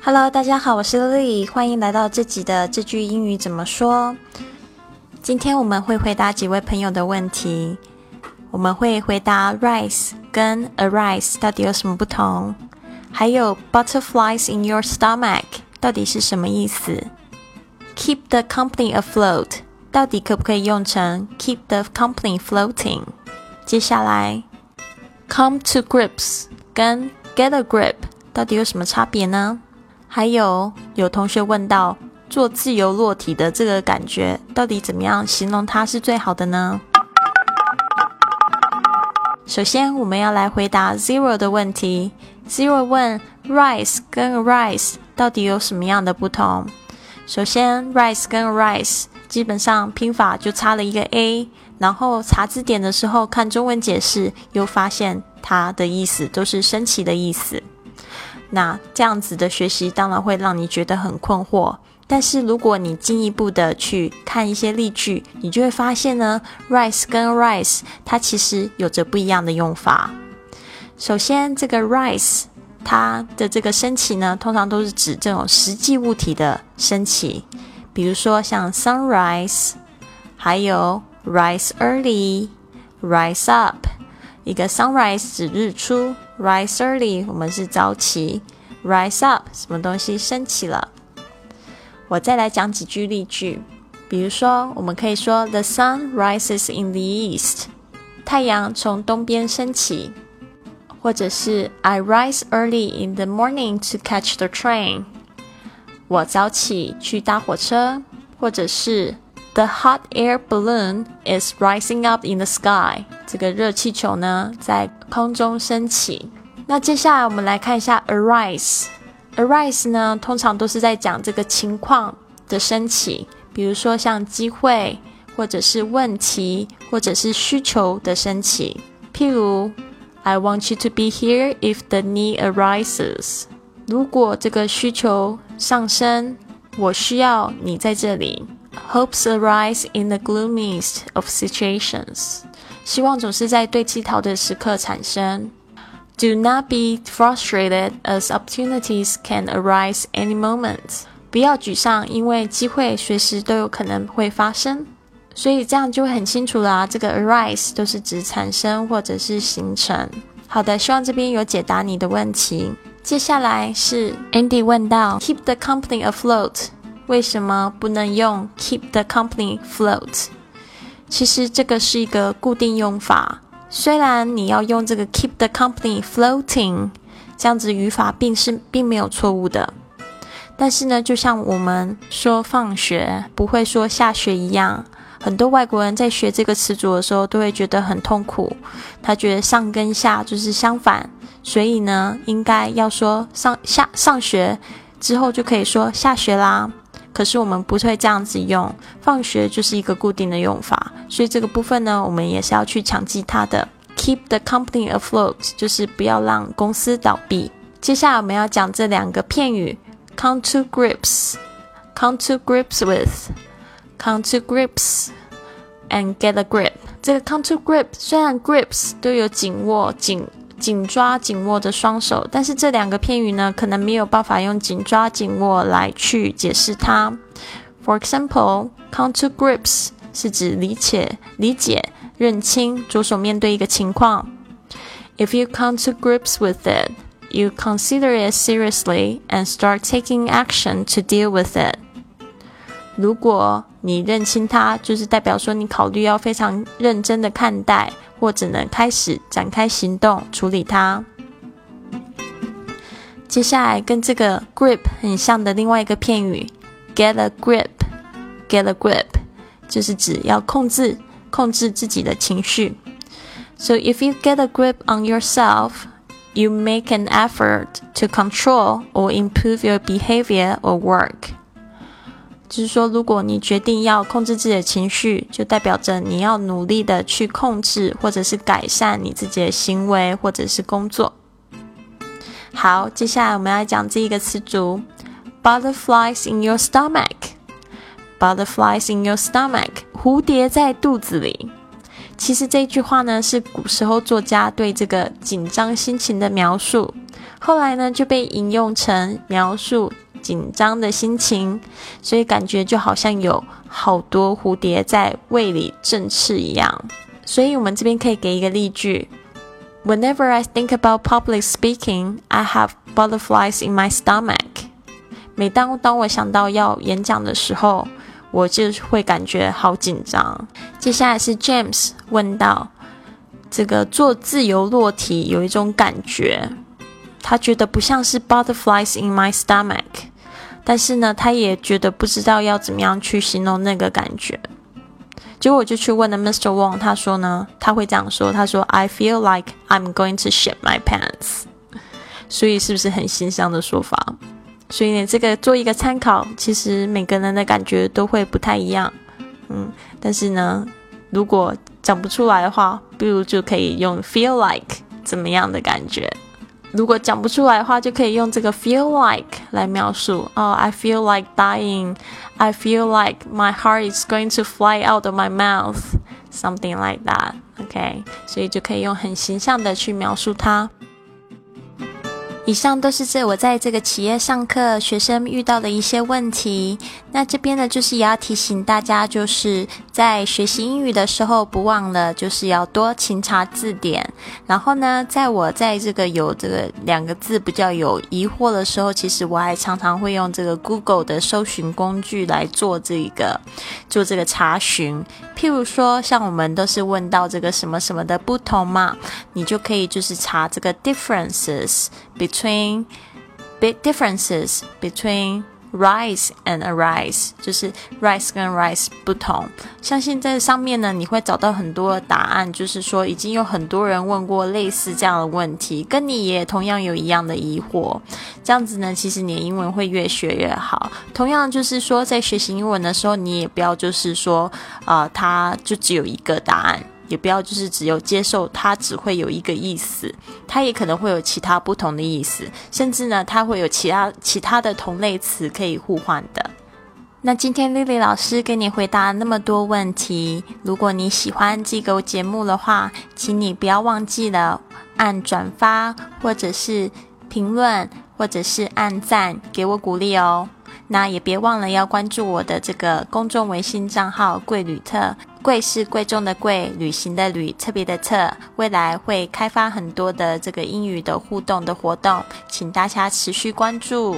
Hello，大家好，我是 Lily，欢迎来到这集的这句英语怎么说。今天我们会回答几位朋友的问题。我们会回答 rise 跟 arise 到底有什么不同，还有 butterflies in your stomach 到底是什么意思？Keep the company afloat 到底可不可以用成 keep the company floating？接下来 come to grips 跟 get a grip 到底有什么差别呢？还有有同学问到做自由落体的这个感觉到底怎么样形容它是最好的呢？首先，我们要来回答 Zero 的问题。Zero 问 Rise 跟 Arise 到底有什么样的不同？首先，Rise 跟 Arise 基本上拼法就差了一个 A，然后查字典的时候看中文解释，又发现它的意思都是升起的意思。那这样子的学习当然会让你觉得很困惑。但是如果你进一步的去看一些例句，你就会发现呢，rise 跟 rise 它其实有着不一样的用法。首先，这个 rise 它的这个升起呢，通常都是指这种实际物体的升起，比如说像 sunrise，还有 rise early，rise up。一个 sunrise 指日出，rise early 我们是早起，rise up 什么东西升起了。我再来讲几句例句，比如说，我们可以说 The sun rises in the east，太阳从东边升起，或者是 I rise early in the morning to catch the train，我早起去搭火车，或者是 The hot air balloon is rising up in the sky，这个热气球呢在空中升起。那接下来我们来看一下 arise。Arise 呢，通常都是在讲这个情况的升起，比如说像机会，或者是问题，或者是需求的升起。譬如，I want you to be here if the need arises。如果这个需求上升，我需要你在这里。Hopes arise in the gloomiest of situations。希望总是在对气逃的时刻产生。Do not be frustrated as opportunities can arise any moment。不要沮丧，因为机会随时都有可能会发生。所以这样就很清楚了啊，这个 arise 都是指产生或者是形成。好的，希望这边有解答你的问题。接下来是 Andy 问到 keep the company afloat，为什么不能用 keep the company float？其实这个是一个固定用法。虽然你要用这个 keep the company floating 这样子语法，并是并没有错误的，但是呢，就像我们说放学不会说下学一样，很多外国人在学这个词组的时候都会觉得很痛苦。他觉得上跟下就是相反，所以呢，应该要说上下上学之后就可以说下学啦。可是我们不会这样子用，放学就是一个固定的用法，所以这个部分呢，我们也是要去强记它的。Keep the company afloat 就是不要让公司倒闭。接下来我们要讲这两个片语：come to grips，come to grips with，come to grips，and get a grip。这个 come to grip 虽然 grips 都有紧握、紧。紧抓、紧握的双手，但是这两个片语呢，可能没有办法用紧抓、紧握来去解释它。For example, come to grips 是指理解、理解、认清、着手面对一个情况。If you come to grips with it, you consider it seriously and start taking action to deal with it. 如果你认清它，就是代表说你考虑要非常认真的看待。或者能开始展开行动处理它。接下来跟这个 grip 很像的另外一个片语，get a grip，get a grip， 就是指要控制控制自己的情绪。So if you get a grip on yourself, you make an effort to control or improve your behavior or work. 就是说，如果你决定要控制自己的情绪，就代表着你要努力的去控制或者是改善你自己的行为或者是工作。好，接下来我们要讲这一个词组：butterflies in your stomach。 Butterflies in your stomach，蝴蝶在肚子里。其实这句话呢，是古时候作家对这个紧张心情的描述，后来呢就被引用成描述紧张的心情，所以感觉就好像有好多蝴蝶在胃里振翅一样。所以我们这边可以给一个例句：Whenever I think about public speaking, I have butterflies in my stomach. 每当当我想到要演讲的时候，我就会感觉好紧张。接下来是 James 问到这个做自由落体有一种感觉，他觉得不像是 butterflies in my stomach，但是呢，他也觉得不知道要怎么样去形容那个感觉。结果我就去问了 Mr. Wong，他说呢，他会这样说，他说 I feel like I'm going to shit my pants。所以是不是很形象的说法？所以呢，这个做一个参考，其实每个人的感觉都会不太一样，嗯，但是呢，如果讲不出来的话，不如就可以用 feel like 怎么样的感觉。如果讲不出来的话，就可以用这个 feel like 来描述。哦，I feel like dying. I feel like my heart is going to fly out of my mouth. Something like that. OK，所以就可以用很形象的去描述它。以上都是这我在这个企业上课学生遇到的一些问题。那这边呢，就是也要提醒大家，就是在学习英语的时候，不忘了就是要多勤查字典。然后呢，在我在这个有这个两个字比较有疑惑的时候，其实我还常常会用这个 Google 的搜寻工具来做这个做这个查询。譬如说，像我们都是问到这个什么什么的不同嘛，你就可以就是查这个 differences。between big differences between rise and arise，就是 rise 跟 rise 不同。相信在上面呢，你会找到很多答案，就是说已经有很多人问过类似这样的问题，跟你也同样有一样的疑惑。这样子呢，其实你的英文会越学越好。同样就是说，在学习英文的时候，你也不要就是说，啊，它就只有一个答案。也不要就是只有接受它只会有一个意思，它也可能会有其他不同的意思，甚至呢，它会有其他其他的同类词可以互换的。那今天丽丽老师给你回答那么多问题，如果你喜欢这个节目的话，请你不要忘记了按转发，或者是评论，或者是按赞给我鼓励哦。那也别忘了要关注我的这个公众微信账号“贵旅特”，贵是贵重的贵，旅行的旅，特别的特。未来会开发很多的这个英语的互动的活动，请大家持续关注。